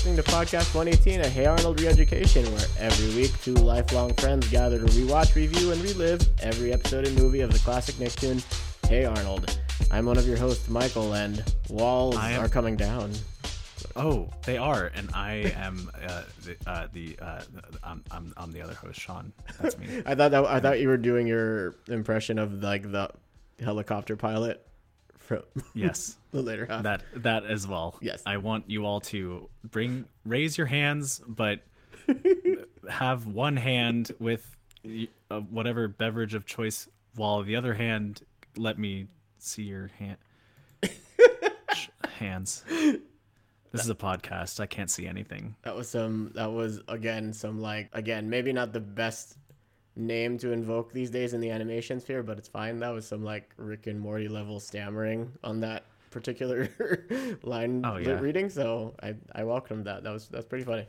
listening to Podcast 118, a Hey Arnold Reeducation, where every week two lifelong friends gather to rewatch, review, and relive every episode and movie of the classic Nicktoon, Hey Arnold. I'm one of your hosts, Michael, and walls am- are coming down. Oh, they are, and I am uh, the uh, the uh, I'm, I'm I'm the other host, Sean. That's me. I thought that I thought you were doing your impression of like the helicopter pilot from Yes, the later half. that that as well. Yes. I want you all to bring raise your hands, but have one hand with uh, whatever beverage of choice, while the other hand let me see your hand. Hands. This is a podcast. I can't see anything. That was some. That was again some like again maybe not the best name to invoke these days in the animation sphere, but it's fine. That was some like Rick and Morty level stammering on that particular line Oh, li- yeah. reading. So I I welcomed that. That was that's pretty funny.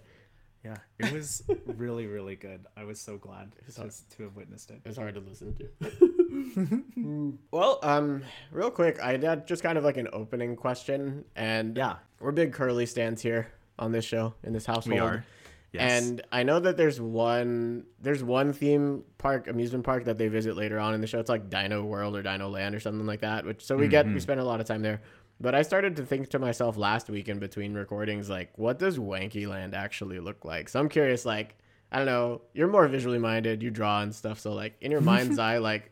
Yeah, it was really, really good. I was so glad just to have witnessed it. It was hard to listen to. well, um, real quick, I had just kind of like an opening question, and Yeah. we're big Curly stands here on this show in this household. We are. Yes. And I know that there's one there's one theme park amusement park that they visit later on in the show. It's like Dino World or Dino Land or something like that. Which so we get we mm-hmm. spend a lot of time there. But I started to think to myself last week in between recordings, like, what does Wanky Land actually look like? So I'm curious, like, I don't know, you're more visually minded, you draw and stuff. So like in your mind's eye, like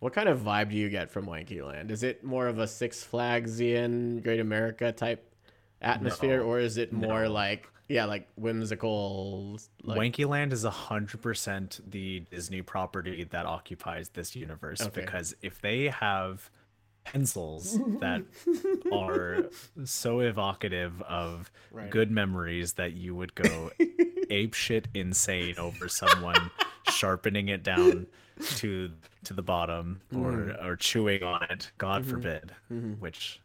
what kind of vibe do you get from Wanky Land? Is it more of a Six Flagsian Great America type atmosphere, No. or is it more No. like yeah, like whimsical? Like, Wanky Land is hundred percent the Disney property that occupies this universe Okay. because if they have pencils that are so evocative of Right. good memories that you would go ape shit insane over someone sharpening it down to to the bottom or Mm-hmm. or chewing on it god forbid which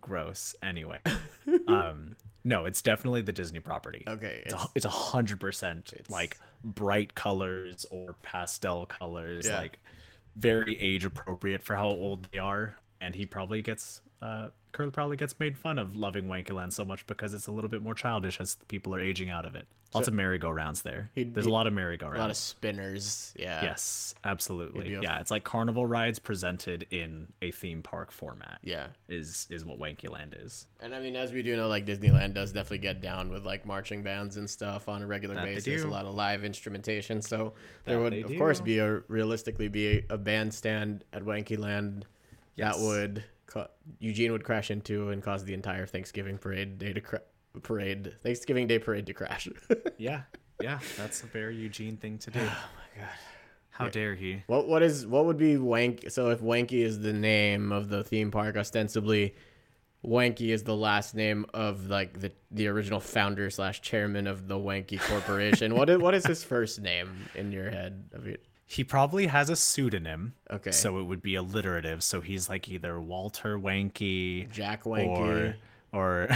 gross anyway um no it's definitely the disney property Okay, it's it's a hundred percent like bright colors or pastel colors Yeah. like very age appropriate for how old they are and he probably gets uh Curl probably gets made fun of loving Wankyland so much because it's a little bit more childish as people are aging out of it. Lots of merry-go-rounds there. There's a lot of merry-go-rounds. A lot of spinners. Yeah. Yes, absolutely. Yeah, it's like carnival rides presented in a theme park format. Yeah. Is is what Wankyland is. And I mean, as we do know, like Disneyland does definitely get down with like marching bands and stuff on a regular That basis. A lot of live instrumentation. So there That would, of course, be a realistically be a, a bandstand at Wankyland Yes. that would ca- Eugene would crash into and cause the entire Thanksgiving parade day to cra- parade Thanksgiving Day parade to crash. Yeah, yeah, that's a very Eugene thing to do. oh my god. How dare he? What what is what would be wank? So if Wanky is the name of the theme park, ostensibly, Wanky is the last name of like the the original founder slash chairman of the Wanky Corporation. what is what is his first name in your head? Of it? He probably has a pseudonym. Okay. So it would be alliterative. So he's like either Walter Wanky Jack Wanky. or or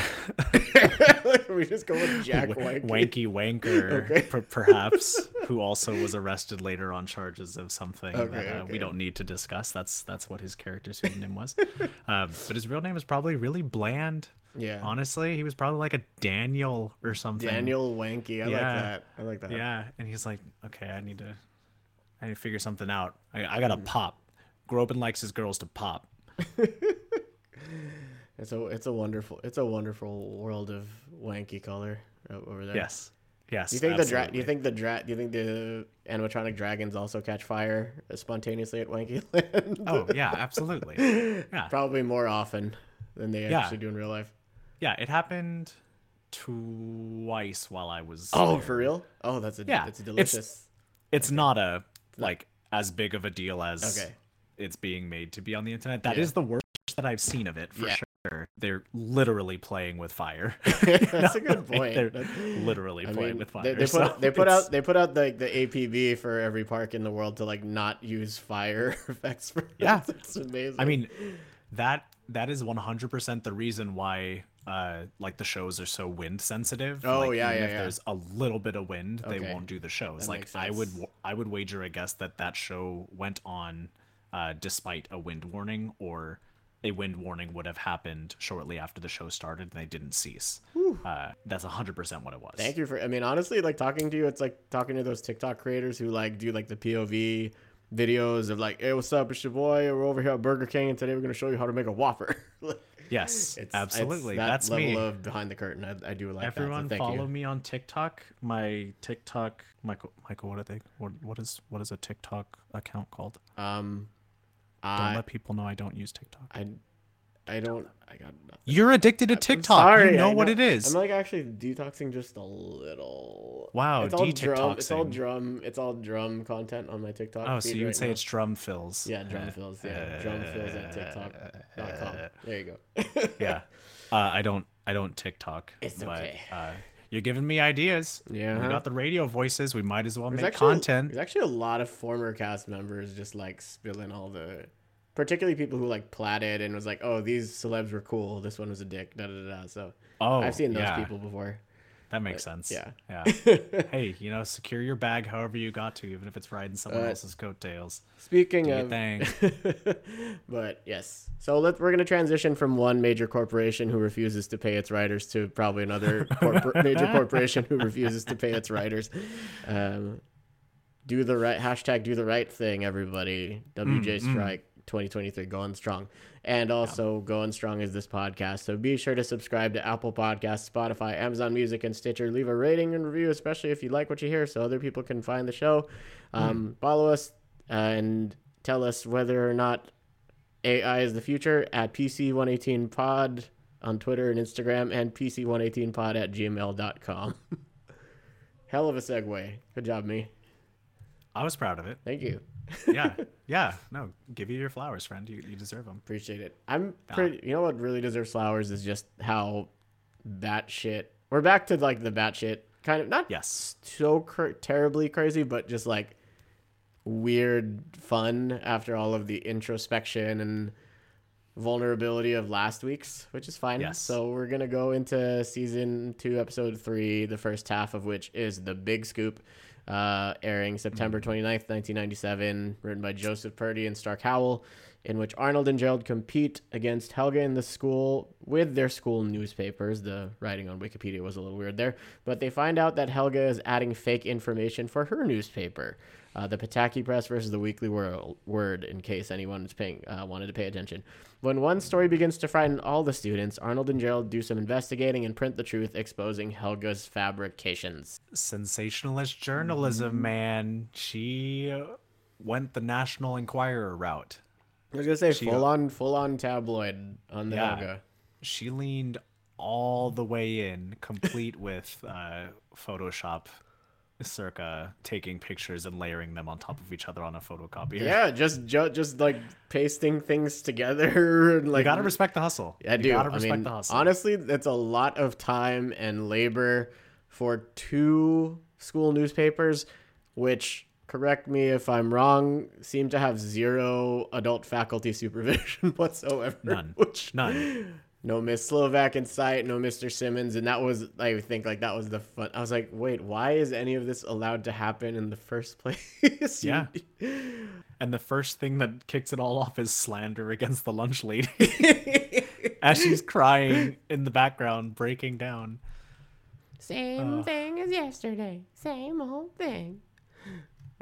we just go with Jack Wanky. Wanky Wanker, Okay. per- perhaps, who also was arrested later on charges of something Okay, that uh, okay. we don't need to discuss. That's that's what his character pseudonym was. um, but his real name is probably really bland. Yeah. Honestly, he was probably like a Daniel or something. Daniel Wanky. I like that. I like that. Yeah, and he's like, okay, I need to, I need to figure something out. I, I Mm. gotta pop. Groban likes his girls to pop. It's a it's a wonderful it's a wonderful world of wanky color over there. Yes, yes. Do you think the dra- do you think the dra- do you think the animatronic dragons also catch fire spontaneously at Wanky Land? Oh yeah, absolutely. Yeah, Probably more often than they Yeah. actually do in real life. yeah. It happened twice while I was. Oh, there. for real? Oh, that's a Yeah, that's it's- delicious. It's not a like as big of a deal as Okay. it's being made to be on the internet. That Yeah. is the worst that I've seen of it for Yeah. sure. They're literally playing with fire. that's a good point. They're literally I playing mean, with fire. they, they put so they put out they put out the the APB for every park in the world to like not use fire effects. For Yeah. it's amazing. I mean, that that is one hundred percent the reason why uh like the shows are so wind sensitive. Oh, Like, yeah, even yeah, if yeah. there's a little bit of wind, they won't do the shows. That like I would I would wager a guess that that show went on uh despite a wind warning or a wind warning would have happened shortly after the show started and they didn't cease. Uh, that's 100% what it was. Thank you for. I mean, honestly, like talking to you, it's like talking to those TikTok creators who like do like the POV videos of like, "Hey, what's up? It's your boy. We're over here at Burger King, and today we're gonna show you how to make a Whopper." Yes, it's absolutely. It's that That's level me. of behind the curtain. I, I do like Everyone that. So follow you. me on TikTok. My TikTok, Michael, Michael, what are they? What, what is what is a TikTok account called? Um, Don't let people know I don't use TikTok. I I don't. I got nothing. You're addicted to I'm TikTok. sorry, you know I what it is. I'm like actually detoxing just a little. Wow, it's all drum. It's all drum. It's all drum content on my TikTok. oh, so you would right say now. it's drum fills. yeah, drum fills. Yeah, drum fills at TikTok.com. There you go. yeah. Uh, I don't. I don't TikTok. It's but, okay. Uh, you're giving me ideas. Yeah. We got the radio voices. We might as well There's make actually, content. There's actually a lot of former cast members just like spilling all the, particularly people who like platted and was like, oh, these celebs were cool. This one was a dick. Da da da. da. So Oh, I've seen those yeah. people before. That makes sense. yeah. Yeah. hey, you know, secure your bag however you got to, even if it's riding someone Uh, else's coattails. Speaking of, thing. but yes. So let we're gonna transition from one major corporation who refuses to pay its writers to probably another corpor- major corporation who refuses to pay its writers. Um, do the right hashtag. Do the right thing, everybody. WGA Strike 2023 going strong, and also going strong is this podcast. So be sure to subscribe to Apple Podcasts, Spotify, Amazon Music, and Stitcher. Leave a rating and review, especially if you like what you hear, so other people can find the show. Um, Follow us uh, and tell us whether or not AI is the future at PC118pod on Twitter and Instagram and PC118pod at gmail.com. Hell of a segue. Good job, me. I was proud of it. Thank you. Yeah. Yeah. No, give you your flowers, friend. You, you deserve them. Appreciate it. I'm pretty. You know what really deserves flowers is just how batshit. We're back to like the batshit kind of not Yes. so cr- terribly crazy, but just like weird fun after all of the introspection and vulnerability of last week's, which is fine. Yes. So we're gonna go into season two, episode three, the first half of which is the Big Scoop, uh, airing September 29th, 1997, written by Joseph Purdy and Stark Howell, in which Arnold and Gerald compete against Helga in the school with their school newspapers. The writing on Wikipedia was a little weird there, but they find out that Helga is adding fake information for her newspaper. Uh, the Pataki Press versus the Weekly World, Word, in case anyone was paying uh, wanted to pay attention. When one story begins to frighten all the students, Arnold and Gerald do some investigating and print the truth, exposing Helga's fabrications. Sensationalist journalism, man. She uh, went the National Enquirer route. I was gonna say She- full on, full on tabloid on the Yeah. She leaned all the way in, complete with uh, Photoshop circa taking pictures and layering them on top of each other on a photocopier. Yeah, just ju- just like pasting things together and like You gotta respect the hustle. I you do. gotta I respect mean, the hustle. honestly, that's a lot of time and labor for two school newspapers, which, correct me if I'm wrong, seem to have zero adult faculty supervision whatsoever. None. Which, None. no Miss Slovak in sight, no Mr. Simmons, and that was I think like that was the fun. I was like, wait, why is any of this allowed to happen in the first place? Yeah. And the first thing that kicks it all off is slander against the lunch lady as she's crying in the background, breaking down. Same uh. thing as yesterday. Same old thing.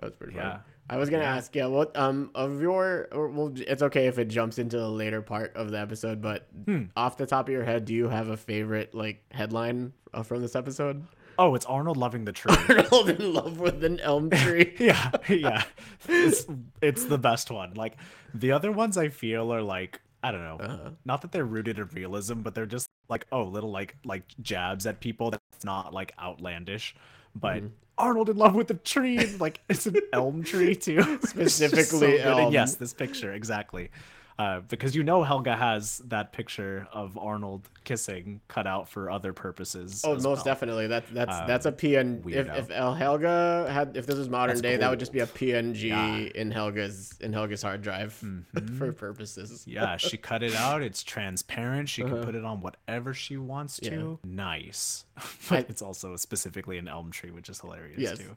That was pretty Yeah. funny. I was gonna Yeah. ask, yeah, what um of your or well, it's okay if it jumps into the later part of the episode, but Hmm. off the top of your head, do you have a favorite like headline uh, from this episode? Oh, it's Arnold loving the tree. Arnold in love with an elm tree. yeah, yeah. It's it's the best one. Like the other ones I feel are like I don't know. Uh-huh. Not that they're rooted in realism, but they're just like oh, little like like jabs at people that's not like outlandish. But Mm-hmm. Arnold in love with the tree, and, like it's an elm tree too. Just so Specifically elm. yes, this picture exactly. Uh, because you know Helga has that picture of Arnold kissing cut out for other purposes. Oh, most well. definitely. That that's that's a PNG. If if Helga had if this was modern That's day, that would just be a PNG Yeah. Mm-hmm. in Helga's in Helga's hard drive for purposes. Yeah, she cut it out. It's transparent. She Uh-huh. can put it on whatever she wants to. Nice. But it's also specifically an elm tree, which is hilarious Yes. too.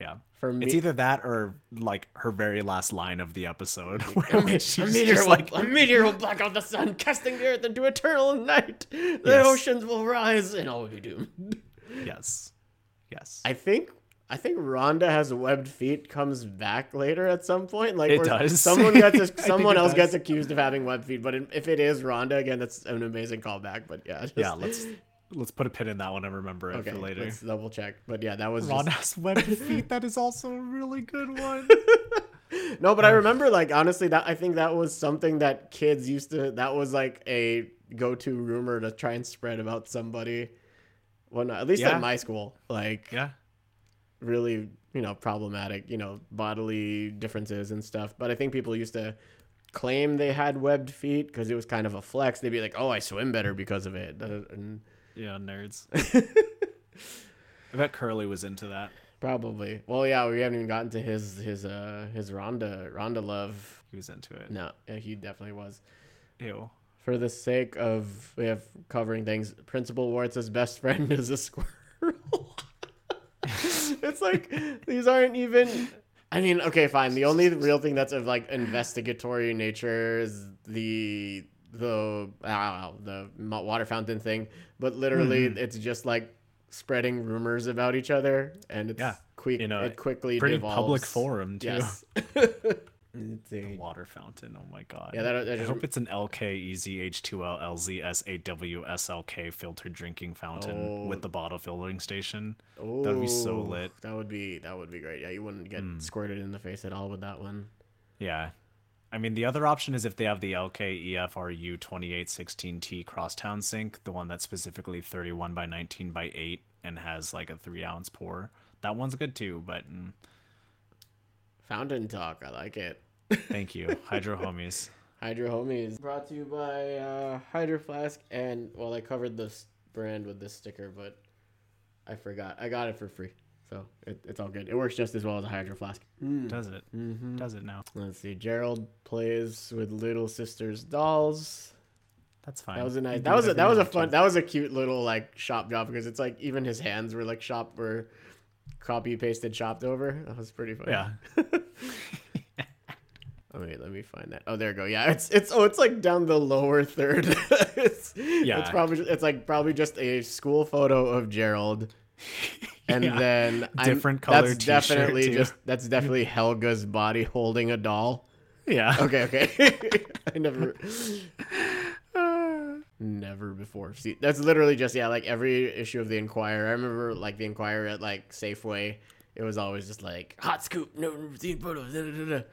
Yeah. For me, It's either that or like her very last line of the episode. where a, she's a just meteor, like, will, a meteor will black out the sun, casting the earth into eternal night. The Yes. oceans will rise, and all will be doomed. yes, yes. I think I think Rhonda has webbed feet comes back later at some point. Like It does. Someone gets think someone else does. gets accused of having webbed feet, but if it is Rhonda again, that's an amazing callback. But yeah, just- yeah, let's let's put a pin in that one and remember it okay. for later. Let's double check. But yeah, that was Ron just, has webbed feet. That is also a really good one. no. But I remember like honestly that I think that was something that kids used to. That was like a go-to rumor to try and spread about somebody. Well, no, at least Yeah. at my school, like yeah, really you know problematic you know bodily differences and stuff but i think people used to claim they had webbed feet because it was kind of a flex they'd be like oh i swim better because of it Uh, and yeah, nerds. I bet Curly was into that. probably well yeah we haven't even gotten to his his uh his ronda ronda love He was into it. no yeah, he definitely was Ew. for the sake of we have covering things principal wartz' best friend is a squirrel it's like these aren't even i mean okay fine the only real thing that's of like investigatory nature is the the ah, the water fountain thing but literally Mhm. it's just like spreading rumors about each other and it's Yeah, quick in a it quickly Pretty devolves. public forum too. yes It's The water fountain. Oh my god. yeah that, that I hope it's an LK LKEZH2LLZSAWSLK filtered drinking fountain Oh. with the bottle filling station. Oh, That'd be so lit. That would be that would be great. Yeah, you wouldn't get Mm. squirted in the face at all with that one. Yeah. I mean, the other option is if they have the LKEFRU 2816T crosstown sink, the one that's specifically 31 by 19 by 8 and has like a three ounce pour. That one's good too, but mm, Fountain talk, I like it. thank you. Hydro homies. Hydro Homies brought to you by uh, Hydro Flask, and well, I covered this brand with this sticker, but I forgot. I got it for free, so it, it's all good. It works just as well as a Hydro Flask. Does it? Mm-hmm. Does it now? Let's see. Gerald plays with Little Sister's dolls. That's fine. That was a nice. That was a, that was a fun. to. That was a cute little like shop job because it's like even his hands were like shop were copy pasted chopped over. That was pretty funny. Yeah. Oh wait, let me find that. Oh, there we go. Yeah, it's it's oh, it's like down the lower third. it's, Yeah. it's probably it's like probably just a school photo of Gerald, and Yeah. then I'm- Different color That's definitely too. just that's definitely Helga's body holding a doll. Yeah. Okay, okay. I never, never before. See, that's literally just yeah, like every issue of the Enquirer. I remember like the Enquirer at like Safeway. It was always just like hot scoop, no seen photos. Da, da, da, da.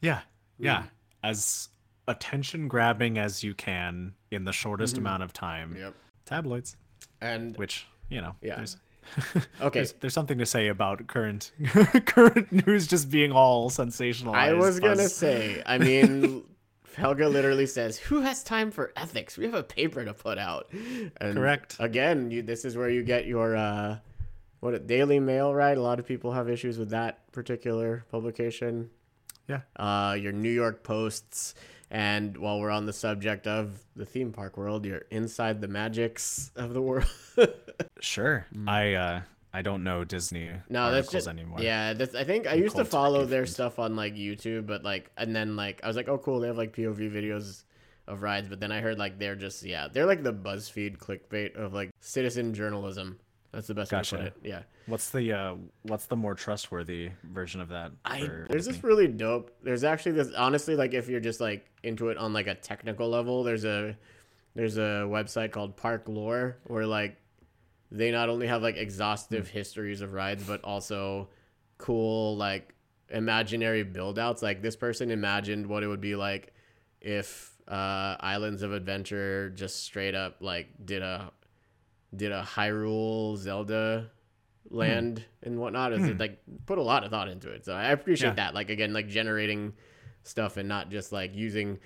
Yeah. Mm. Yeah. As attention grabbing as you can in the shortest mm-hmm. amount of time. Yep. Tabloids, And which, you know, Yeah. there's okay, there's, there's something to say about current current news just being all sensationalized. I was gonna say. I mean, Helga literally says, "Who has time for ethics? We have a paper to put out." And Correct. Again, you, this is where you get your uh, what a Daily Mail, right? A lot of people have issues with that particular publication. Yeah. Uh, your New York Posts, and while we're on the subject of the theme park world, you're inside the magics of the world. Sure. I uh I don't know Disney. No, that's articles just anymore. yeah. That's I think I I'm used to follow their friends. stuff on like YouTube, but like and then like I was like, oh cool, they have like POV videos of rides, but then I heard like they're just yeah, they're like the BuzzFeed clickbait of like citizen journalism. That's the best way to put it. Yeah, What's the uh what's the more trustworthy version of that? I there's this really dope. There's actually this honestly like if you're just like into it on like a technical level, there's a there's a website called Park Lore where like they not only have like exhaustive histories of rides but also cool like imaginary build outs like this person imagined what it would be like if uh islands of adventure just straight up like did a did a hyrule zelda land and whatnot is it like put a lot of thought into it so i appreciate Yeah. that like again like generating stuff and not just like using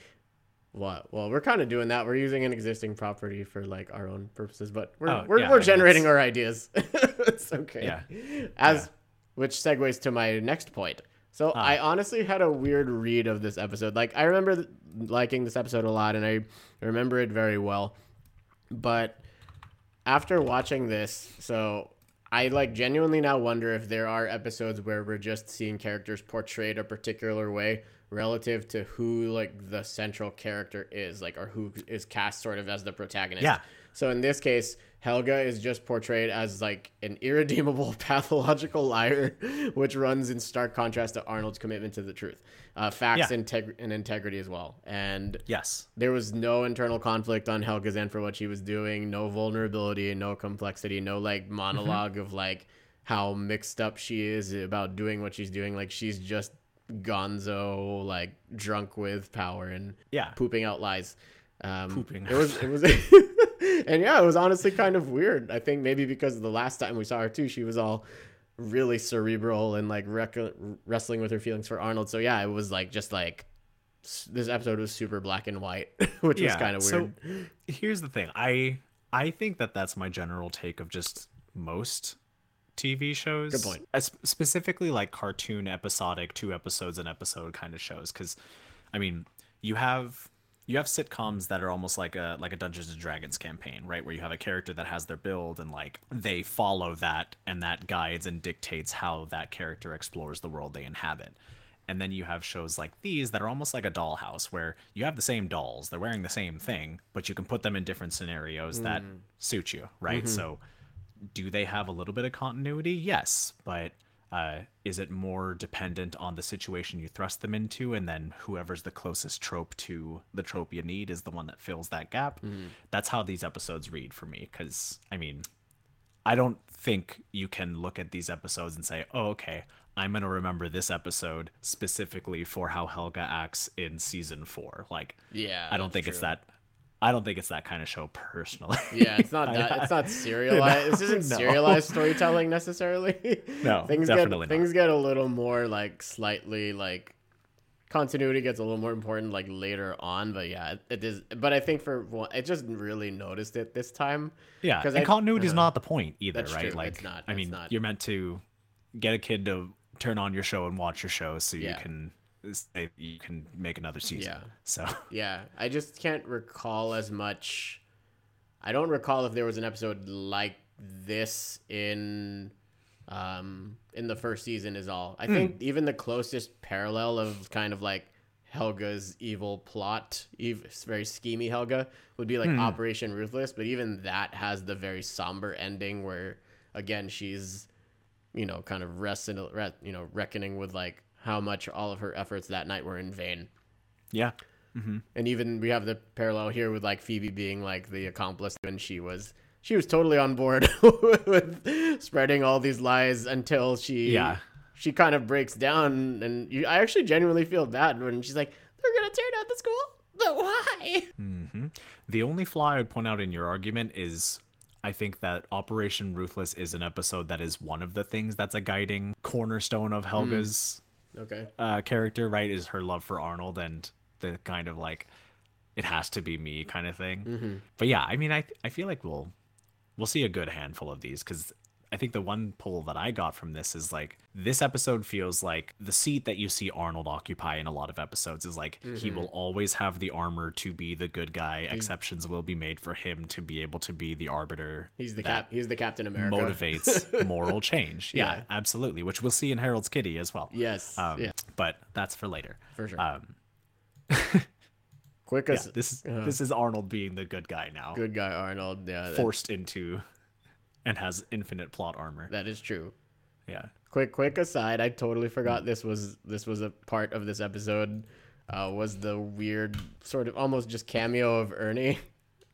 what well we're kind of doing that we're using an existing property for like our own purposes but we're Oh, we're, yeah, we're generating our ideas it's okay Yeah. as Yeah. which segues to my next point so Ah. i honestly had a weird read of this episode like i remember th- liking this episode a lot and i remember it very well but after watching this so I like genuinely now wonder if there are episodes where we're just seeing characters portrayed a particular way relative to who like the central character is, like or who is cast sort of as the protagonist. Yeah. So in this case, Helga is just portrayed as like an irredeemable pathological liar, which runs in stark contrast to Arnold's commitment to the truth, uh, facts, Yeah. integ- and integrity as well. And Yes. there was no internal conflict on Helga's end for what she was doing, no vulnerability, no complexity, no like monolog Mm-hmm. of like how mixed up she is about doing what she's doing. Like she's just gonzo, like drunk with power and Yeah. pooping out lies. Um, Pooping It was it was, and yeah, it was honestly kind of weird. I think maybe because the last time we saw her too, she was all really cerebral and like rec- wrestling with her feelings for Arnold. So yeah, it was like just like this episode was super black and white, which was kind of weird. So here's the thing. I I think that that's my general take of just most TV shows. Good point. As specifically like cartoon episodic, two episodes an episode kind of shows cuz I mean, you have you have sitcoms that are almost like a like a Dungeons and Dragons campaign, right? Where you have a character that has their build and like they follow that and that guides and dictates how that character explores the world they inhabit. And then you have shows like these that are almost like a dollhouse where you have the same dolls, they're wearing the same thing, but you can put them in different scenarios that mm. suit you, right? Mm-hmm. So do they have a little bit of continuity? Yes, but uh, is it more dependent on the situation you thrust them into, and then whoever's the closest trope to the trope you need is the one that fills that gap? That's how these episodes read for me. Because I mean, I don't think you can look at these episodes and say, "Oh, okay, I'm gonna remember this episode specifically for how Helga acts in season four. Like, Yeah, I don't think it's that. I don't think it's that kind of show personally. Yeah, it's not I- that. It's not serialized. this isn't No. serialized storytelling necessarily. No, things definitely get not. things get a little more like slightly like continuity gets a little more important like later on. But yeah, it, it is. But I think for one, I just really noticed it this time. Yeah, 'Cause and I- continuity is uh-huh. not the point either, right? true, Like, it's not, I mean, not. you're meant to get a kid to turn on your show and watch your show so Yeah. you can say you can make another season. Yeah. So Yeah, I just can't recall as much. I don't recall if there was an episode like this in um in the first season is all. I think even the closest parallel of kind of like Helga's evil plot, ev- very schemy Helga, would be like Operation Ruthless, but even that has the very somber ending where again she's you know kind of wrestling you know reckoning with like how much all of her efforts that night were in vain. yeah, mm-hmm. And even we have the parallel here with like Phoebe being like the accomplice when she was she was totally on board with spreading all these lies until she Yeah. she kind of breaks down and you, I actually genuinely feel bad when she's like they're gonna tear down the school but why mm-hmm. the only flaw I would point out in your argument is. I think that Operation Ruthless is an episode that is one of the things that's a guiding cornerstone of Helga's mm. Okay uh, character, right? Is her love for Arnold and the kind of like it has to be me kind of thing. But yeah, I mean, I I feel like we'll we'll see a good handful of these because I think the one pull that I got from this is like this episode feels like the seat that you see Arnold occupy in a lot of episodes is like he will always have the armor to be the good guy. Exceptions will be made for him to be able to be the arbiter. he's the cap he's the Captain America motivates moral change. Yeah, Yeah. absolutely. Which we'll see in Harold's Kitty as well. yes Um, yeah But that's for later. for sure Um, quick yeah, as this is uh, this is Arnold being the good guy now, good guy Arnold yeah forced into, and has infinite plot armor. that is true. Yeah, quick quick aside i totally forgot this was this was a part of this episode uh, was the weird sort of almost just cameo of ernie.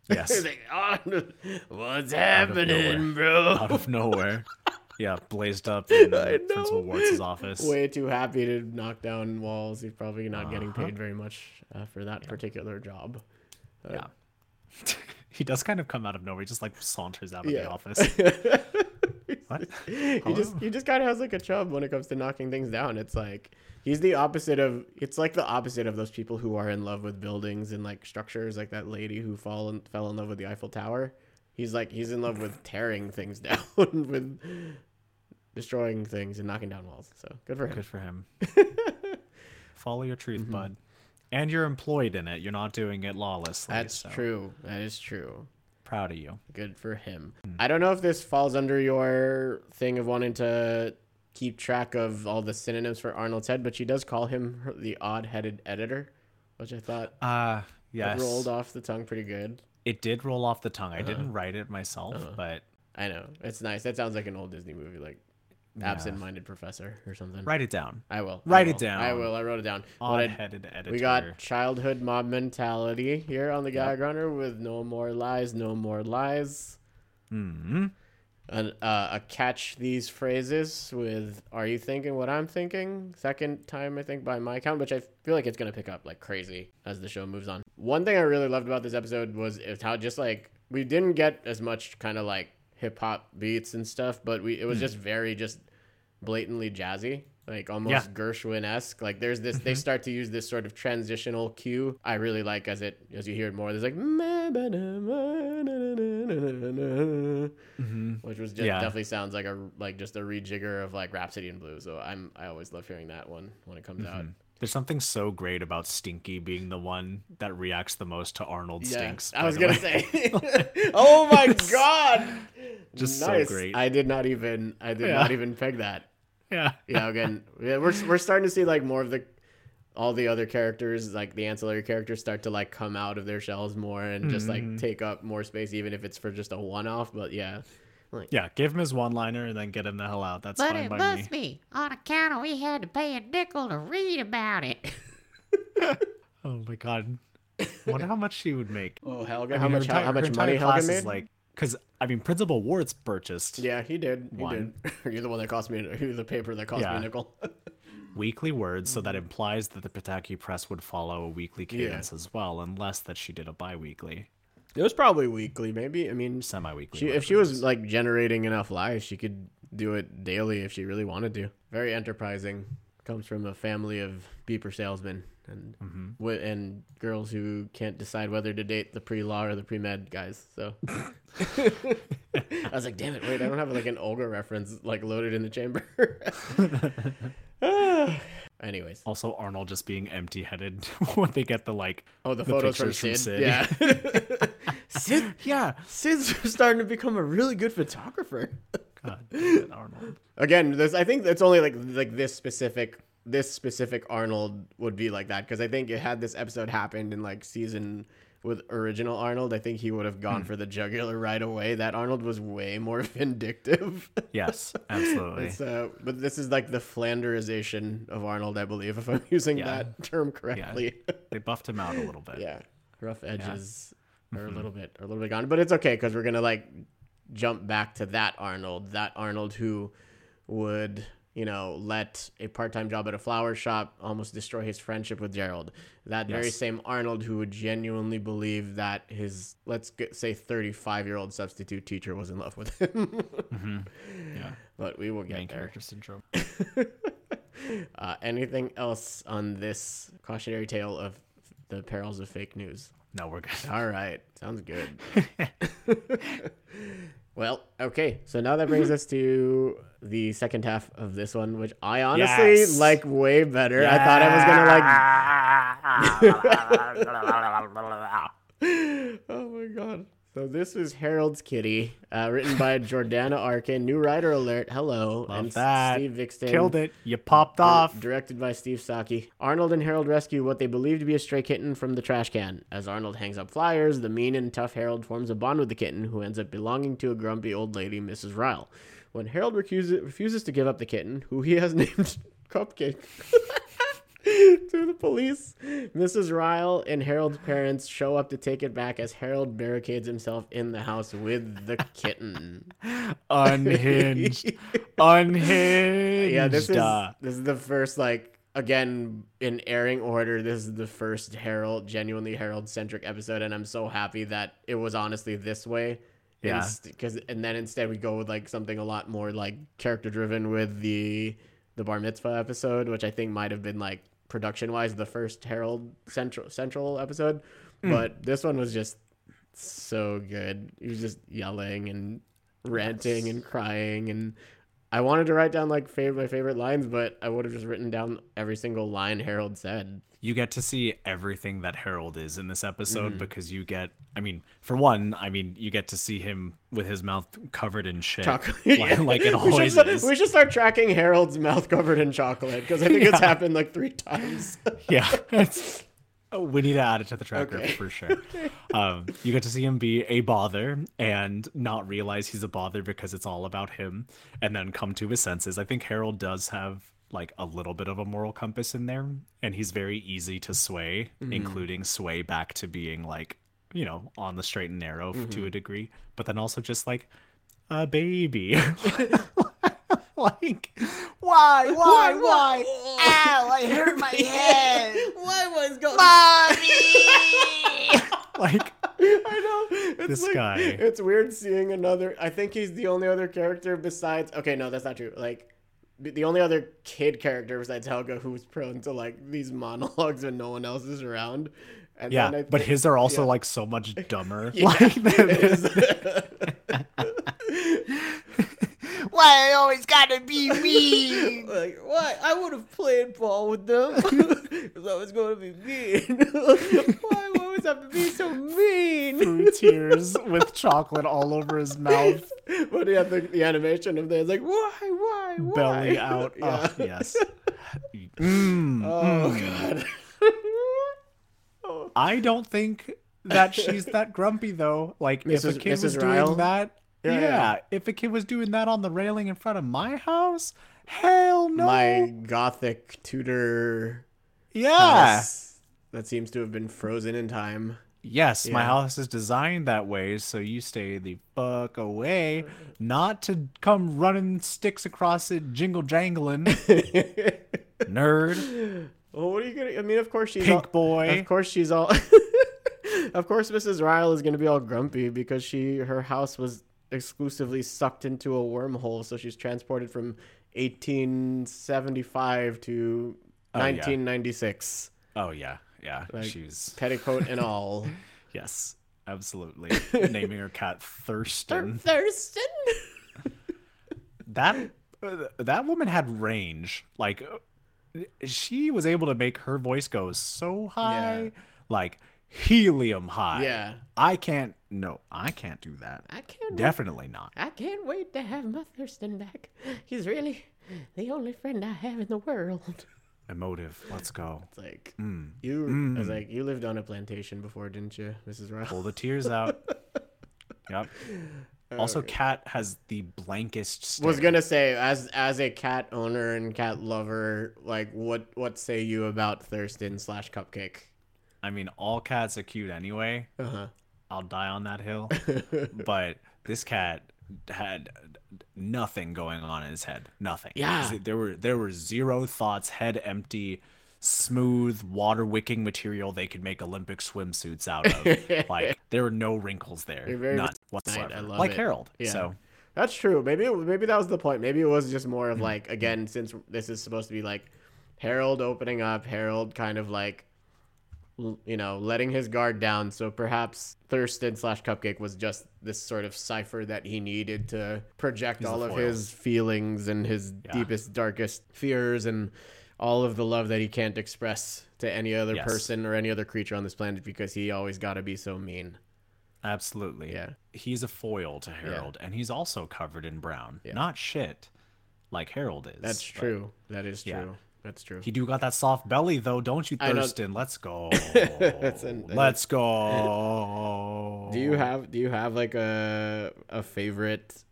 Yes, like, "Oh, what's happening bro? Out of nowhere. Yeah, blazed up in I Principal. Wartz' office. way too happy to knock down walls. He's probably not getting Uh-huh. paid very much uh, for that particular job. Uh, Yeah, he does kind of come out of nowhere. He just like saunters out of Yeah. the office. What? he just he just kind of has like a chub when it comes to knocking things down. It's like he's the opposite of it's like the opposite of those people who are in love with buildings and like structures, like that lady who fall in, fell in love with the Eiffel Tower. He's like he's in love with tearing things down, with destroying things and knocking down walls. So good for him. Good for him. Follow your truth, Mm-hmm. bud. And you're employed in it. You're not doing it lawlessly. That's so true. That is true. proud of you. Good for him. I don't know if this falls under your thing of wanting to keep track of all the synonyms for Arnold's head, but she does call him the odd-headed editor, which I thought Uh yes. rolled off the tongue pretty good. It did roll off the tongue. I Uh-huh. didn't write it myself, but I know it's nice. That sounds like an old Disney movie, like Absent-Minded Professor or something. write it down. I will. I Write it will. down. I will. I wrote it down. But I- Odd-headed editor. we got childhood mob mentality here on the Gag Runner with no more lies, no more lies. hmm An, uh, a catch these phrases with "Are you thinking what I'm thinking?" Second time I think by my count, which I feel like it's gonna pick up like crazy as the show moves on. One thing I really loved about this episode was is how just like we didn't get as much kind of like hip hop beats and stuff, but we it was hmm. just very just blatantly jazzy. Like almost Yeah. Mm-hmm. Gershwin esque. Like there's this they mm-hmm. start to use this sort of transitional cue. I really like as it as you hear it more. There's like which was just Yeah. definitely sounds like a like just a rejigger of like Rhapsody in Blue. So I'm I always love hearing that one when it comes out. Mm-hmm. There's something so great about Stinky being the one that reacts the most to Arnold Yeah, Stinks. I was gonna way. say. oh my god! Just so great. I did not even I did Yeah. not even peg that. yeah. Yeah, again, yeah, we're we're starting to see like more of the all the other characters, like the ancillary characters, start to like come out of their shells more and just Mm-hmm. like take up more space, even if it's for just a one-off. But yeah, Yeah, give him his one liner and then get him the hell out. That's But fine it by must me. be on account of we had to pay a nickel to read about it. Oh my god. Wonder how much she would make. oh Helga, I how mean, her much entire- how much money Helga class made? is like because I mean Principal Wartz purchased yeah, he did. He One. did. You're the one that cost me. You're the paper that cost me a nickel. weekly words, so that implies that the Pataki Press would follow a weekly cadence as well, unless that she did a bi-weekly, it was probably weekly, maybe. I mean, semi-weekly. she, if she was like generating enough lives, she could do it daily if she really wanted to. Very enterprising. Comes from a family of beeper salesmen and Mm-hmm. and girls who can't decide whether to date the pre-law or the pre-med guys. So I was like, damn it, wait, I don't have like an Olga reference like loaded in the chamber. Anyways, also Arnold just being empty-headed when they get the like oh, the, the photos from Sid. from Sid. Yeah, Sid. yeah. Sid's starting to become a really good photographer. God it, Arnold. Again, this I think it's only like like this specific this specific Arnold would be like that because I think it had this episode happened in like season with original Arnold, I think he would have gone for the jugular right away. That Arnold was way more vindictive. Yes, absolutely. It's, uh, but this is like the Flanderization of Arnold, I believe, if I'm using Yeah. that term correctly. they buffed him out a little bit. Yeah, rough edges are a little bit are a little bit gone, but it's okay because we're gonna like jump back to that Arnold, that Arnold who would you know let a part-time job at a flower shop almost destroy his friendship with Gerald. That very same Arnold who would genuinely believe that his let's get, say 35-year-old substitute teacher was in love with him. Yeah. But we will get Main there. character syndrome. Uh, anything else on this cautionary tale of the perils of fake news? No, we're good. All right, sounds good. well, okay, so now that brings us to the second half of this one, which I honestly Yes. like way better. I thought I was gonna like. oh my god! So this is Harold's Kitty, uh, written by Jordana Arkin. New writer alert. Hello, Love and that. Steve Viksten. Killed it. You popped Dir- off. Directed by Steve Socki. Arnold and Harold rescue what they believe to be a stray kitten from the trash can. As Arnold hangs up flyers, the mean and tough Harold forms a bond with the kitten, who ends up belonging to a grumpy old lady, Mrs. Ryle. When Harold refuses, refuses to give up the kitten, who he has named Cupcake, to the police, Mrs. Ryle and Harold's parents show up to take it back as Harold barricades himself in the house with the kitten. Unhinged. Unhinged. yeah this is this is the first like again in airing order this is the first harold genuinely harold centric episode and i'm so happy that it was honestly this way Yeah. because and then instead we go with like something a lot more like character driven with the the bar mitzvah episode which i think might have been like production wise the first harold central central episode Hmm. but this one was just so good he was just yelling and ranting and crying and I wanted to write down like favorite my favorite lines, but I would have just written down every single line Harold said. you get to see everything that Harold is in this Mm-hmm. episode because you get I mean, for one, I mean, you get to see him with his mouth covered in shit. Chocolate, Like, like it we should, start- is. we should start tracking Harold's mouth covered in chocolate because I think it's happened like three times. Yeah. It's, oh, we need to add it to the tracker Okay. for sure. Um, you get to see him be a bother and not realize he's a bother because it's all about him and then come to his senses. I think Harold does have like a little bit of a moral compass in there and he's very easy to sway, Mm-hmm. including sway back to being like, you know, on the straight and narrow Mm-hmm. to a degree, but then also just like a baby. like why why why Ow, I hurt my head. Why was going? Mommy! Like, I know. It's This like- guy. It's weird seeing another. I think he's the only other character besides. Okay, no, that's not true. Like, the- the only other kid character besides Helga who's prone to like these monologues when no one else is around. And Yeah, then but his are also yeah. like so much dumber. Yeah, like it is. Why I always gotta be me? like, why? I would have played ball with them. Because I was going to be mean. why do I always have to be so mean? through tears with chocolate all over his mouth, But yeah, the, the animation of this, like, why, why, why? belly out. Yeah. Oh, yes. Mm, Oh mm. god. I don't think that she's that grumpy though. Like if a kid Mrs. was Ryle? doing that, Yeah, yeah, yeah. If a kid was doing that on the railing in front of my house, hell no. My gothic Tudor yeah. that seems to have been frozen in time. Yes, my house is designed that way, so you stay the fuck away, not to come running sticks across it, jingle jangling, nerd, Well, what are you gonna? I mean, of course she's pink all, boy. Of course she's all. of course, Mrs. Ryle is gonna be all grumpy because she her house was exclusively sucked into a wormhole, so she's transported from 1875 to Oh, yeah. 1996, Oh yeah, yeah. Like- She's petticoat and all. yes, absolutely. Naming her cat Thurston. Thurston. that uh, that woman had range. Like uh, she was able to make her voice go so high, Yeah. like helium high. Yeah. I can't. No, I can't do that. I can't. Definitely not. I can't wait to have my Thurston back. He's really the only friend I have in the world. Emotive. Let's go. It's like Mm. you. I was like, you lived on a plantation before, didn't you, Mrs. Ryle? Pull the tears out. yep. Also, Cat has the blankest. Stare. was gonna say as as a cat owner and cat lover like what what say you about thurston slash cupcake I mean, all cats are cute anyway. uh-huh I'll die on that hill. but this cat had nothing going on in his head. Nothing. Yeah. There were there were zero thoughts, head empty, smooth water wicking material they could make Olympic swimsuits out of. like there are no wrinkles there. None whatsoever. I love like it. Harold. Yeah. So that's true maybe it, maybe that was the point maybe it was just more of mm-hmm. like again since this is supposed to be like harold opening up harold kind of like you know letting his guard down so perhaps thurston slash cupcake was just this sort of cipher that he needed to project He's all of his feelings and his Yeah. deepest darkest fears and all of the love that he can't express to any other Yes. person or any other creature on this planet because he always got to be so mean absolutely. Yeah. He's a foil to Harold, and he's also covered in brown. Yeah. Not shit. Like Harold is. that's true that is true yeah. that's true He do got that soft belly though, don't you. Thurston? Let's go. An- Let's go. Do you have do you have like a a favorite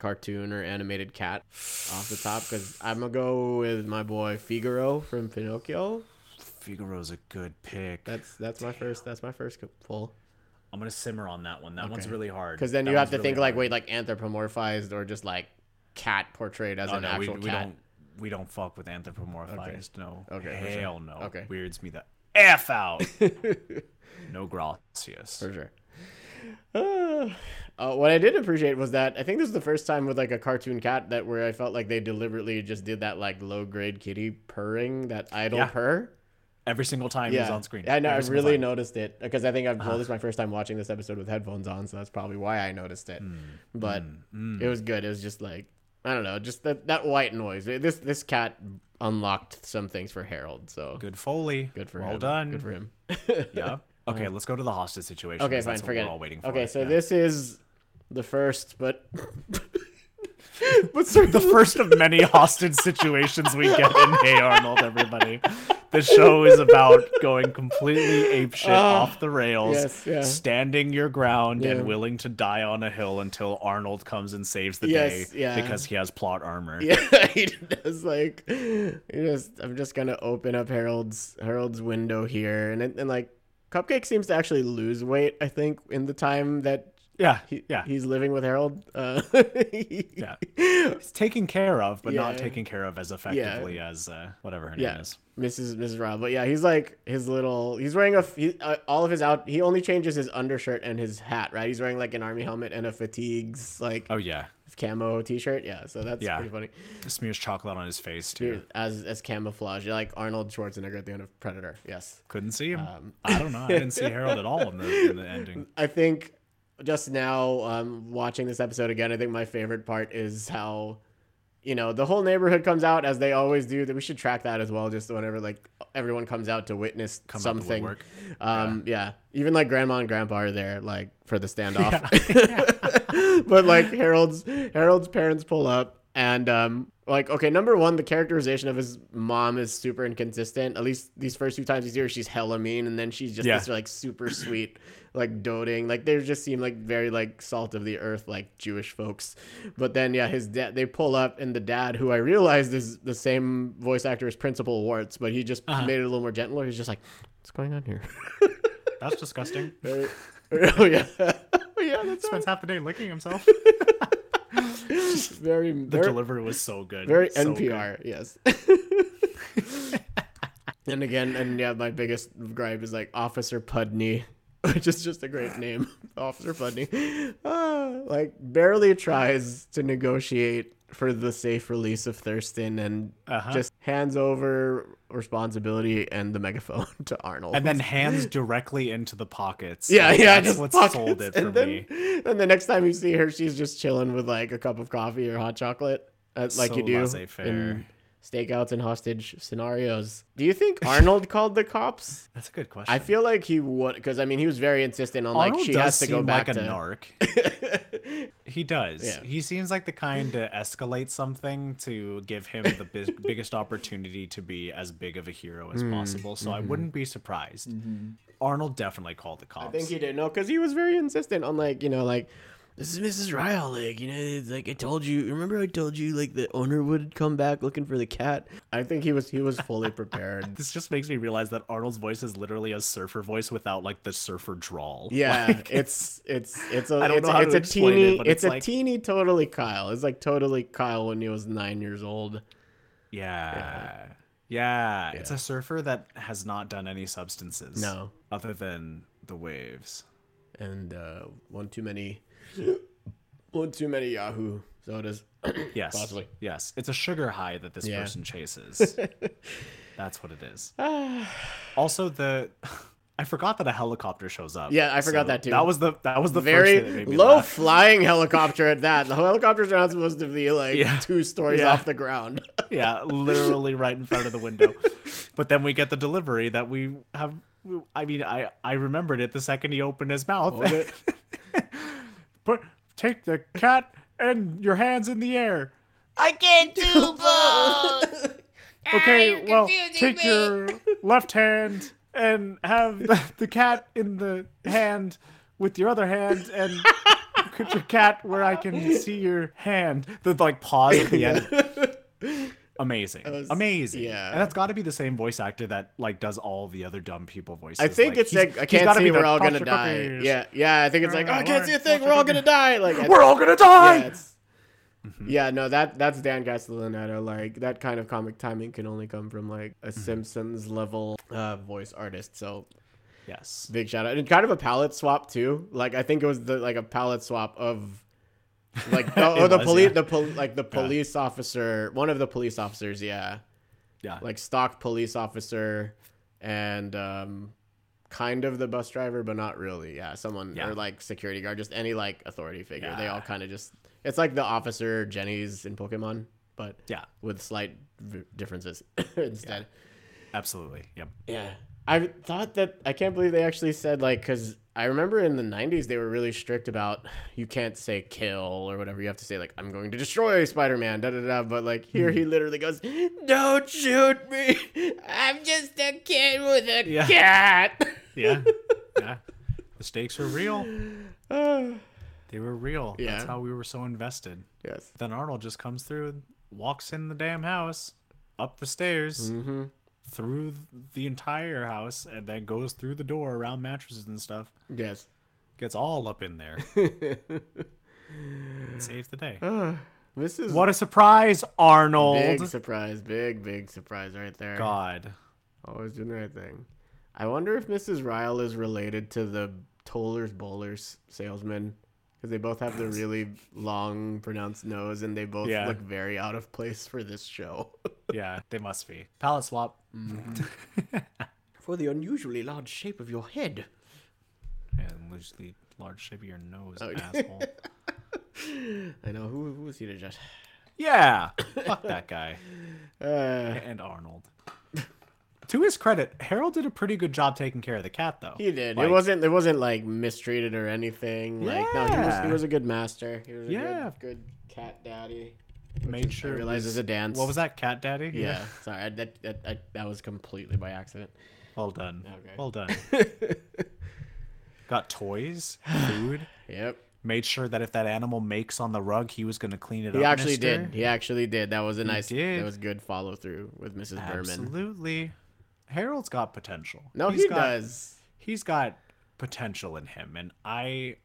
cartoon or animated cat off the top? Because I'm gonna go with my boy Figaro from Pinocchio. Figaro's a good pick. That's that's my first that's my first pull. I'm gonna simmer on that one. That one's really hard. Because then That you have to really think like wait like anthropomorphized or just like cat portrayed as Oh an no, we, actual we cat. don't we don't fuck with anthropomorphized. No. Okay, for sure. Hell no. Okay. Weirds me the f out. no gracias. For sure. Uh, what I did appreciate was that I think this is the first time with like a cartoon cat that where I felt like they deliberately just did that like low grade kitty purring, that idle Yeah. purr. Every single time yeah. he's on screen. I know. I Every really time. Uh-huh. noticed it because I think I've well, this is my first time watching this episode with headphones on, so that's probably why I noticed it. Hmm. But it was good. It was just like I don't know, just that that white noise. This this cat unlocked some things for Harold. So Good Foley. good for well him. done. Good for him. Yeah. Okay, let's go to the hostage situation. Okay, fine. Forget we're all waiting for. Okay, so Yeah. this is the first, but but the first of many hostage situations we get in Hey Arnold, everybody. The show is about going completely apeshit Ah, off the rails, yes, yeah. standing your ground Yeah. and willing to die on a hill until Arnold comes and saves the Yes, day yeah. because he has plot armor. Yeah, he does like he just I'm just gonna open up Harold's Harold's window here and and like Cupcake seems to actually lose weight, I think, in the time that Yeah, he, yeah. he's living with Harold. Uh, Yeah. he's taken care of, but not Yeah. taken care of as effectively as uh, whatever her Yeah. name is. Mrs. Mrs. Rob. But yeah, he's like his little. He's wearing a. He, uh, all of his out. He only changes his undershirt and his hat. Right. He's wearing like an army helmet and a fatigues like Oh yeah, camo T-shirt. Yeah. So that's Yeah. pretty funny. smears chocolate on his face too. As as camouflage, like Arnold Schwarzenegger at the end of Predator. Yes. Couldn't see him. Um, I don't know. I didn't see Harold at all in the in the ending. I think just now um, watching this episode again, I think my favorite part is how, you know, the whole neighborhood comes out as they always do. That we should track that as well. Just whenever like everyone comes out to witness Come something. woodwork. Um, yeah. even like grandma and grandpa are there like for the standoff. but like Harold's Harold's parents pull up and um like okay, number one, the characterization of his mom is super inconsistent. At least these first two times he's here, she's hella mean, and then she's just Yeah. this like super sweet, like doting. Like they just seem like very like salt of the earth, like Jewish folks. But then yeah, his dad they pull up and the dad, who I realized is the same voice actor as Principal Wartz, but he just Uh-huh. made it a little more gentler. He's just like, What's going on here? That's disgusting. Oh yeah, oh, yeah. That's Spends half the day licking himself. Very The very, delivery was so good. very so NPR. Yes. and again, and yeah, my biggest gripe is like Officer Pudney, which is just a great name, Officer Pudney. Ah, like barely tries to negotiate for the safe release of Thurston and Uh-huh. just hands over responsibility and the megaphone to Arnold. And then hands directly into the pockets. Yeah, Like, yeah, That's just what sold it for and then, me. And the next time you see her, she's just chilling with like a cup of coffee or hot chocolate, uh, like So you do in stakeouts and hostage scenarios. Do you think Arnold called the cops? That's a good question. I feel like he would, because I mean, he was very insistent on like Arnold she does has to go back like a to. narc. he does. Yeah. He seems like the kind to escalate something to give him the bis- biggest opportunity to be as big of a hero as Hmm. possible. So I wouldn't be surprised. Arnold definitely called the cops. I think he did no, because he was very insistent on like you know like. This is Mrs. Ryle. Like, you know, like I told you. Remember, I told you like the owner would come back looking for the cat. I think he was he was fully prepared. This just makes me realize that Arnold's voice is literally a surfer voice without like the surfer drawl. Yeah, Like, it's it's it's a I don't it's, know how it's to a teeny it, but it's, it's a teeny totally Kyle. It's like totally Kyle when he was nine years old. yeah. Yeah. It's a surfer that has not done any substances. No. Other than the waves. And uh, one too many, one too many Yahoo sodas. Yes. Possibly. Yes. It's a sugar high that this Yeah. person chases. That's what it is. Ah. also the I forgot that a helicopter shows up. Yeah, I forgot that too. That was the that was the Very first thing that made me low laugh. flying helicopter at that. The helicopter's are not supposed to be like Yeah. two stories Yeah. off the ground. yeah, literally right in front of the window. But then we get the delivery that we have. I mean, I I remembered it the second he opened his mouth. Hold. Put take the cat and your hands in the air. I can't do both. Okay, you're well, take me. your left hand and have the, the cat in the hand with your other hand and put your cat where I can see your hand. The like pause at the end. Amazing. was- Amazing. yeah. And that's got to be the same voice actor that like does all the other dumb people voices. I think it's like I can't gotta see be we're all gonna die. Cookies. Yeah, yeah. I think it's like oh, I can't see a thing. We're all gonna die. Like I- We're all gonna die. Yeah, it's, yeah, no, that that's Dan Castellaneta. Like that kind of comic timing can only come from like a Simpsons level uh, voice artist. So yes. big shout out and kind of a palette swap too. Like I think it was the like a palette swap of like the, or the police yeah. the pol- like the police officer one of the police officers yeah Yeah. like stock police officer and um kind of the bus driver but not really yeah someone Yeah. or like security guard just any like authority figure they all kind of just It's like the officer Jenny's in Pokemon, but Yeah, with slight v- differences instead. absolutely. Yep. Yeah. I thought that I can't believe they actually said like because I remember in the '90s they were really strict about you can't say kill or whatever. You have to say like I'm going to destroy Spider-Man, da da da. But like here he literally goes, "Don't shoot me! I'm just a kid with a Yeah. cat." Yeah. yeah. The stakes were real. They were real. Yeah. That's how we were so invested. yes. Then Arnold just comes through, and walks in the damn house, up the stairs, Mm-hmm. Through the entire house, and then goes through the door around mattresses and stuff. Yes. Gets all up in there. saves the day. Ah, this is What a surprise, Arnold! big surprise, big big surprise right there. God. Always doing the right thing. I wonder if Mrs. Ryle is related to the Tollers Bowlers salesman because they both have the really long, pronounced nose, and they both Yeah. look very out of place for this show. Yeah, they must be. Palette swap. for the unusually large shape of your head. And loosely large shape of your nose, Oh, asshole. I know who who was he to judge. Yeah. Fuck that guy. Uh, And Arnold. To his credit, Harold did a pretty good job taking care of the cat, though. he did. Like, it wasn't. It wasn't like mistreated or anything. Like no, he was. He was a good master. He was a Yeah. good, good cat daddy. made sure. I it realized was- a dance. What was that, Cat Daddy? Yeah. Sorry, I, that, that I, that was completely by accident. Well done. Okay. Well done. Got toys, food. Yep. Made sure that if that animal makes on the rug, he was going to clean it He up. He actually mister. did. He actually did. That was a nice. did. That was good follow through with Mrs. Berman. Absolutely. Harold's got potential. No, He's he got- does. He's got potential in him, and I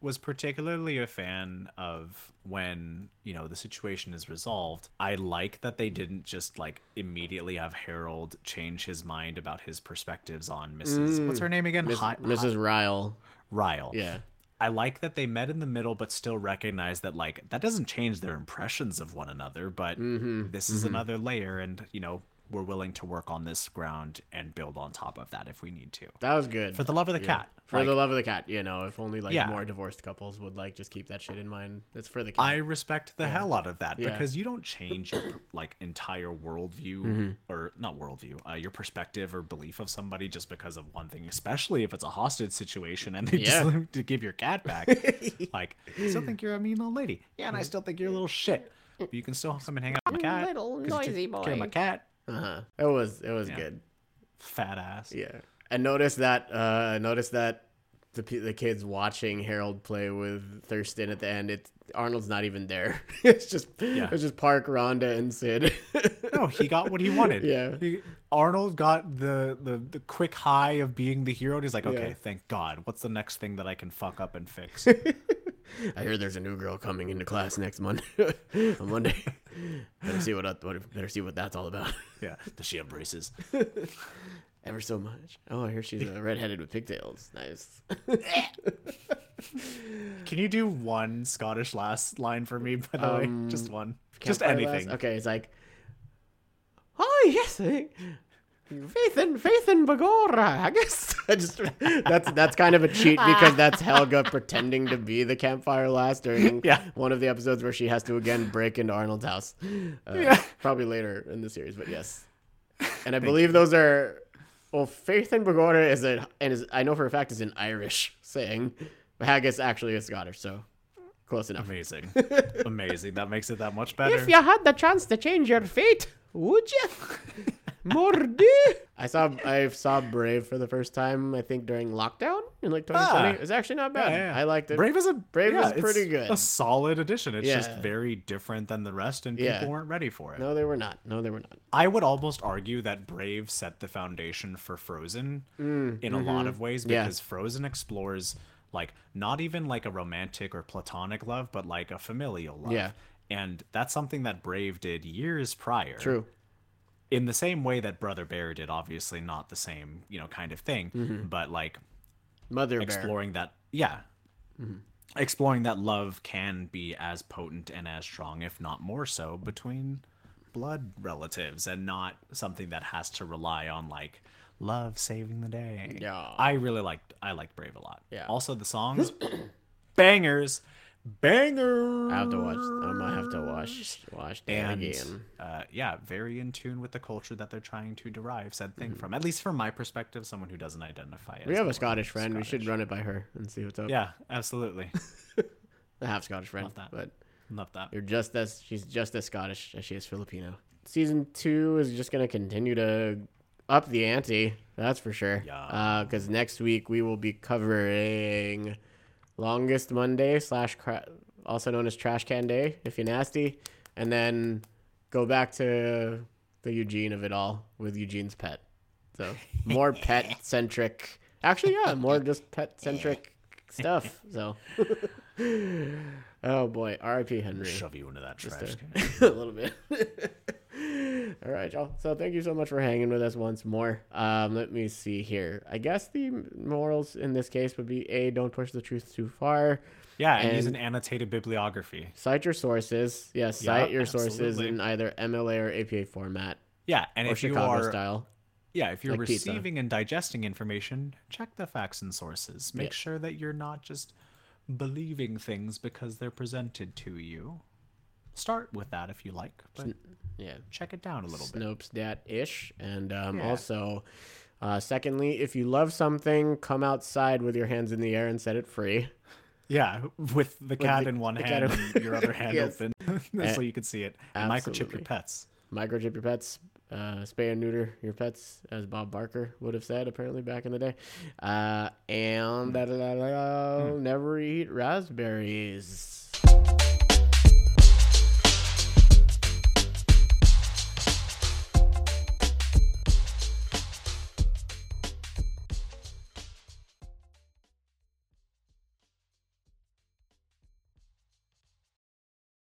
was particularly a fan of when you know the situation is resolved. I like that they didn't just like immediately have Harold change his mind about his perspectives on Mrs. What's her name again? Miss, Hi- Mrs. Ryle. Ryle. Yeah. I like that they met in the middle, but still recognize that like that doesn't change their impressions of one another. But Mm-hmm. this is another layer, and you know we're willing to work on this ground and build on top of that if we need to. That was good. For the love of the Yeah. cat. For Like, the love of the cat, you know, if only like Yeah. more divorced couples would like just keep that shit in mind. It's for the cat. I respect the hell out of that Yeah. because you don't change your like entire worldview Mm-hmm. or not worldview, uh, your perspective or belief of somebody just because of one thing, especially if it's a hostage situation and they Yeah. just to give your cat back. like, I still think you're a mean old lady. Yeah, and I still think you're a little shit. But you can still come and hang out with my cat. Little 'cause you noisy take care of my cat. Uh-huh. It was. It was Yeah. good. Fat ass. Yeah. And notice that. Uh, notice that the the kids watching Harold play with Thurston at the end. It Arnold's not even there. it's just Yeah. it's just Park, Rhonda, and Sid. No, he got what he wanted. Yeah. He, Arnold got the, the the quick high of being the hero. And he's like, okay, Yeah. thank God. What's the next thing that I can fuck up and fix? I hear there's a new girl coming into class next Monday. on Monday. better see what, I- better see what that's all about. yeah. Does she have braces? Ever so much. Oh, I hear she's uh, redheaded with pigtails. Nice. Can you do one Scottish last line for me, by the way? Just one. Just anything. last- Okay, it's like, oh yes, faith in faith in begorrah. I guess I just that's that's kind of a cheat because that's Helga pretending to be the campfire last during Yeah. one of the episodes where she has to again break into Arnold's house. Uh, Yeah. probably later in the series, but yes. And I believe those are. Well, faith in begorrah is a and is I know for a fact is an Irish saying. But Haggis actually is Scottish, so close enough. Amazing. Amazing. That makes it that much better. If you had the chance to change your fate, would you? Mor'du. I saw I saw Brave for the first time. I think during lockdown in like 2020. Ah. It's actually not bad. Yeah, yeah. I liked it. Brave is a Brave yeah, is it's pretty good. A solid addition. It's just very different than the rest, and people Yeah. weren't ready for it. No, they were not. No, they were not. I would almost argue that Brave set the foundation for Frozen in a lot of ways Mm, Yeah. because Frozen explores like not even like a romantic or platonic love, but like a familial love. Yeah. And that's something that Brave did years prior. True. In the same way that Brother Bear did, obviously not the same, you know, kind of thing, Mm-hmm. but like Mother Bear. exploring that yeah Mm-hmm. exploring that love can be as potent and as strong if not more so between blood relatives and not something that has to rely on like love saving the day Yeah. i really liked i liked brave a lot Yeah. also the songs bangers banger. I have to watch. I might have to watch watch that and again. uh, yeah, very in tune with the culture that they're trying to derive said thing Mm-hmm. from. At least from my perspective, someone who doesn't identify. As we have a Scottish friend. We should run it by her and see what's up. Yeah, absolutely. a half Scottish friend, Love that. but Love that. you're just as she's just as Scottish as she is Filipino. Season two is just gonna continue to up the ante. That's for sure. Yeah. Because next week we will be covering longest Monday slash cra- also known as Trash Can Day, if you're nasty, and then go back to the Eugene of it all with Eugene's pet. So more pet centric. Actually, yeah, more just pet centric stuff. So. Oh boy, R.I.P. Henry. Shove you into that trash a- can. a little bit. All right, y'all. So thank you so much for hanging with us once more. Um, let me see here. I guess the morals in this case would be a don't push the truth too far. Yeah, and, use an annotated bibliography. Cite your sources. Yes, cite Yep, your sources absolutely. in either MLA or APA format Yeah, and or if you Chicago are style. yeah, if you're like pizza. receiving and digesting information, check the facts and sources. Make Yeah. sure that you're not just believing things because they're presented to you. Start with that if you like, but Yeah, check it down a little bit. Snopes dat ish. And um, Yeah. also, uh, secondly, if you love something, come outside with your hands in the air and set it free. Yeah, with the cat the- in one hand in- and your other hand Yes. open, so you can see it. Microchip your pets. microchip your pets, uh, spay and neuter your pets, as Bob Barker would have said apparently back in the day, uh, and da, never eat raspberries.